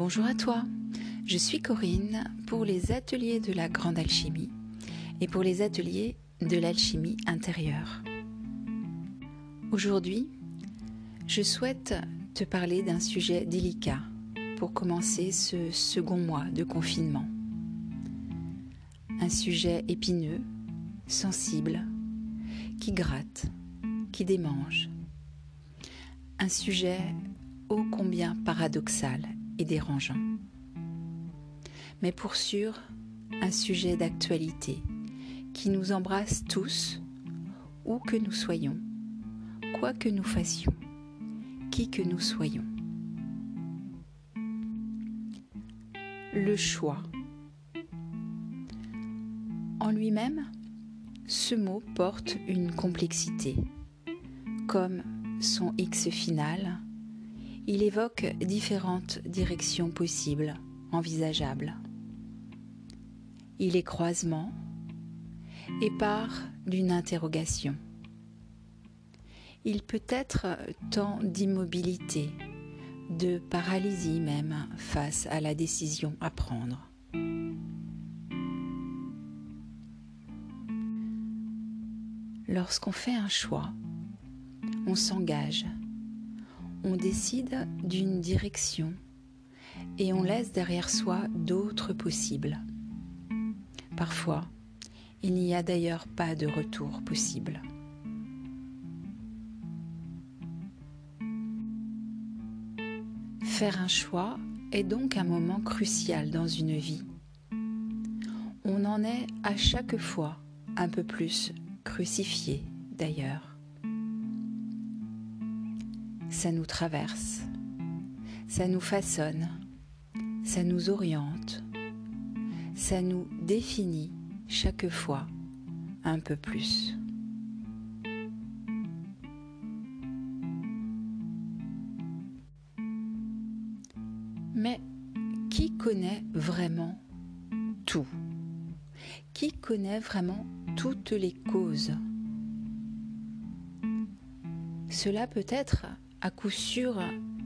Bonjour à toi, je suis Corinne pour les ateliers de la grande alchimie et pour les ateliers de l'alchimie intérieure. Aujourd'hui, je souhaite te parler d'un sujet délicat pour commencer ce second mois de confinement. Un sujet épineux, sensible, qui gratte, qui démange. Un sujet ô combien paradoxal dérangeant. Mais pour sûr, un sujet d'actualité qui nous embrasse tous, où que nous soyons, quoi que nous fassions, qui que nous soyons. Le choix. En lui-même, ce mot porte une complexité. Comme son X final, il évoque différentes directions possibles, envisageables. Il est croisement et part d'une interrogation. Il peut être tant d'immobilité, de paralysie même face à la décision à prendre. Lorsqu'on fait un choix, on s'engage, on décide d'une direction et on laisse derrière soi d'autres possibles. Parfois, il n'y a d'ailleurs pas de retour possible. Faire un choix est donc un moment crucial dans une vie. On en est à chaque fois un peu plus crucifié d'ailleurs. Ça nous traverse, ça nous façonne, ça nous oriente, ça nous définit chaque fois un peu plus. Mais qui connaît vraiment tout? Qui connaît vraiment toutes les causes? Cela peut être à coup sûr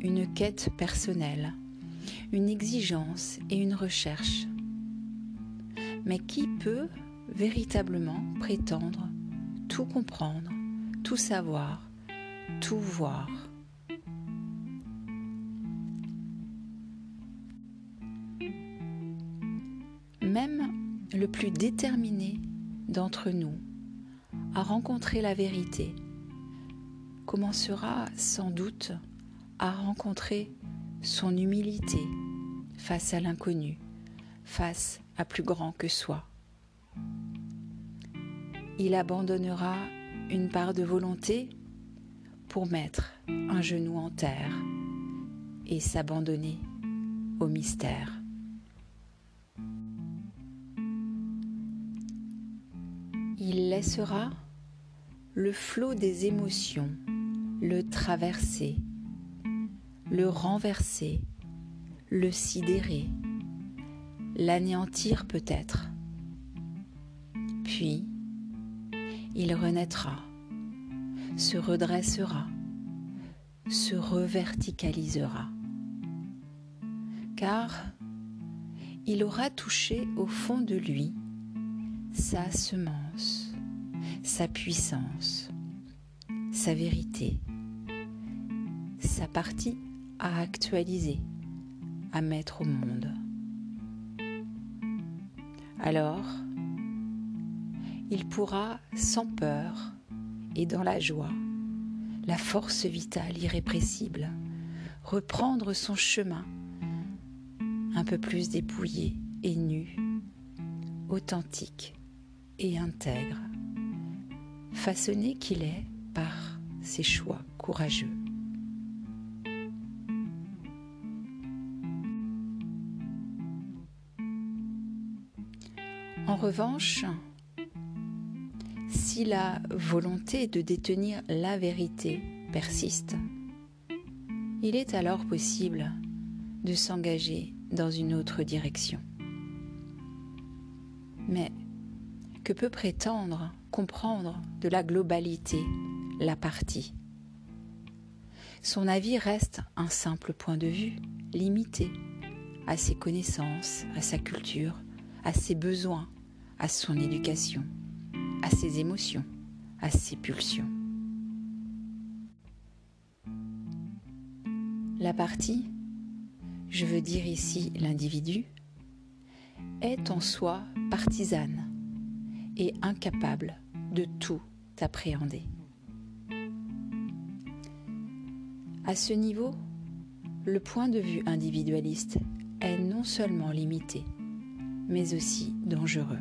une quête personnelle, une exigence et une recherche. Mais qui peut véritablement prétendre tout comprendre, tout savoir, tout voir? Même le plus déterminé d'entre nous à rencontrer la vérité commencera sans doute à rencontrer son humilité face à l'inconnu, face à plus grand que soi. Il abandonnera une part de volonté pour mettre un genou en terre et s'abandonner au mystère. il laissera le flot des émotions le traverser, le renverser, le sidérer, l'anéantir peut-être. Puis, il renaîtra, se redressera, se reverticalisera. Car il aura touché au fond de lui sa semence, sa puissance, sa vérité, sa partie à actualiser, à mettre au monde. Alors, il pourra sans peur et dans la joie, la force vitale irrépressible, reprendre son chemin un peu plus dépouillé et nu, authentique et intègre, façonné qu'il est par ses choix courageux. En revanche, si la volonté de détenir la vérité persiste, il est alors possible de s'engager dans une autre direction. Mais que peut prétendre comprendre de la globalité la partie. Son avis reste un simple point de vue, limité, à ses connaissances, à sa culture, à ses besoins, à son éducation, à ses émotions, à ses pulsions. La partie, je veux dire ici l'individu, est en soi partisane et incapable de tout appréhender. À ce niveau, le point de vue individualiste est non seulement limité, mais aussi dangereux.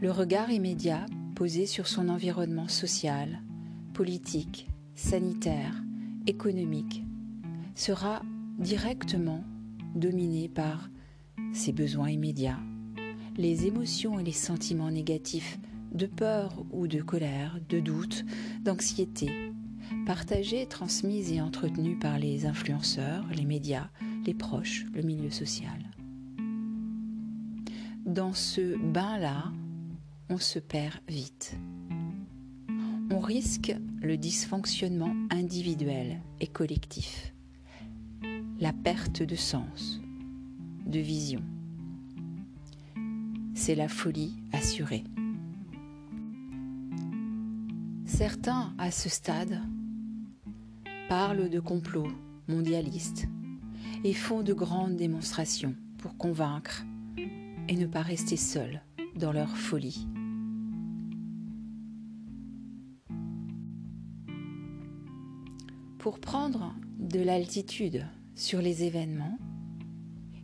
Le regard immédiat posé sur son environnement social, politique, sanitaire, économique sera directement dominé par ses besoins immédiats, les émotions et les sentiments négatifs de peur ou de colère, de doute, d'anxiété, partagés, transmis et entretenus par les influenceurs, les médias, les proches, le milieu social. Dans ce bain-là, on se perd vite. On risque le dysfonctionnement individuel et collectif, la perte de sens, de vision. C'est la folie assurée. Certains, à ce stade, parlent de complots mondialistes et font de grandes démonstrations pour convaincre et ne pas rester seuls dans leur folie. Pour prendre de l'altitude sur les événements,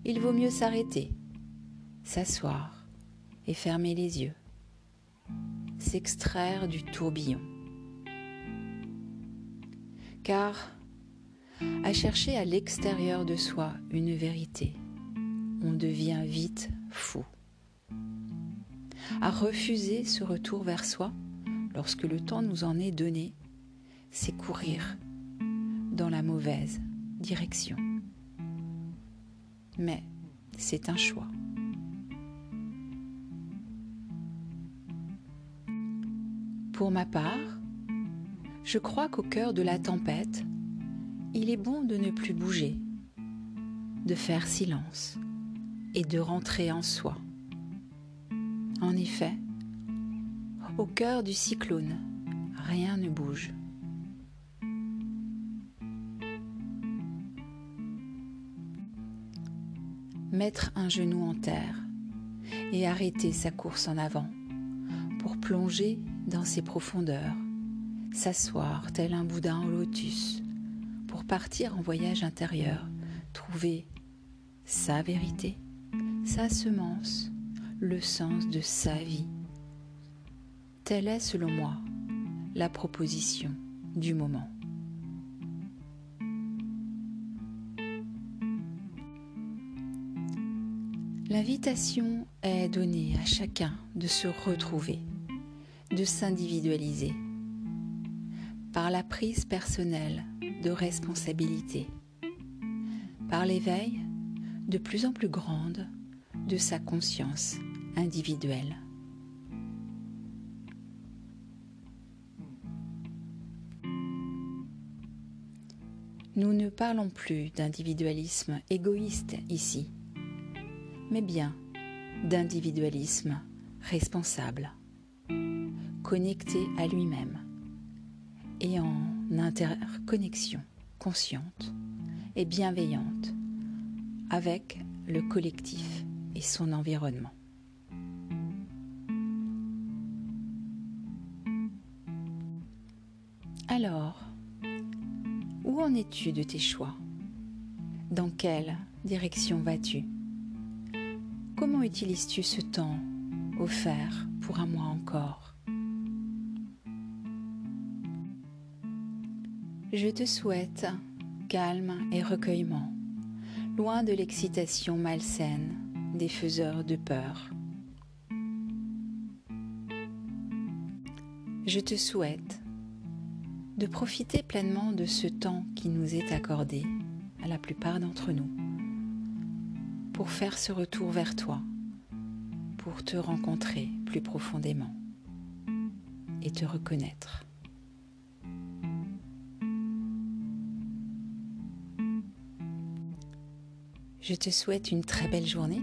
il vaut mieux s'arrêter, s'asseoir et fermer les yeux, s'extraire du tourbillon. Car à chercher à l'extérieur de soi une vérité, on devient vite fou. À refuser ce retour vers soi, lorsque le temps nous en est donné, c'est courir dans la mauvaise direction. Mais c'est un choix. Pour ma part, je crois qu'au cœur de la tempête, il est bon de ne plus bouger, de faire silence et de rentrer en soi. En effet, au cœur du cyclone, rien ne bouge. Mettre un genou en terre et arrêter sa course en avant pour plonger dans ses profondeurs, s'asseoir tel un boudin au lotus pour partir en voyage intérieur, trouver sa vérité, sa semence, le sens de sa vie. Telle est, selon moi, la proposition du moment. L'invitation est donnée à chacun de se retrouver, de s'individualiser par la prise personnelle de responsabilité, par l'éveil de plus en plus grande de sa conscience individuelle. Nous ne parlons plus d'individualisme égoïste ici, mais bien d'individualisme responsable, connecté à lui-même et en interconnexion consciente et bienveillante avec le collectif et son environnement. Alors, où en es-tu de tes choix? Dans quelle direction vas-tu? Comment utilises-tu ce temps offert pour un mois encore? Je te souhaite calme et recueillement, loin de l'excitation malsaine des faiseurs de peur. Je te souhaite de profiter pleinement de ce temps qui nous est accordé à la plupart d'entre nous pour faire ce retour vers toi, pour te rencontrer plus profondément et te reconnaître. Je te souhaite une très belle journée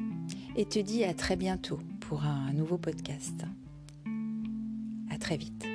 et te dis à très bientôt pour un nouveau podcast. À très vite.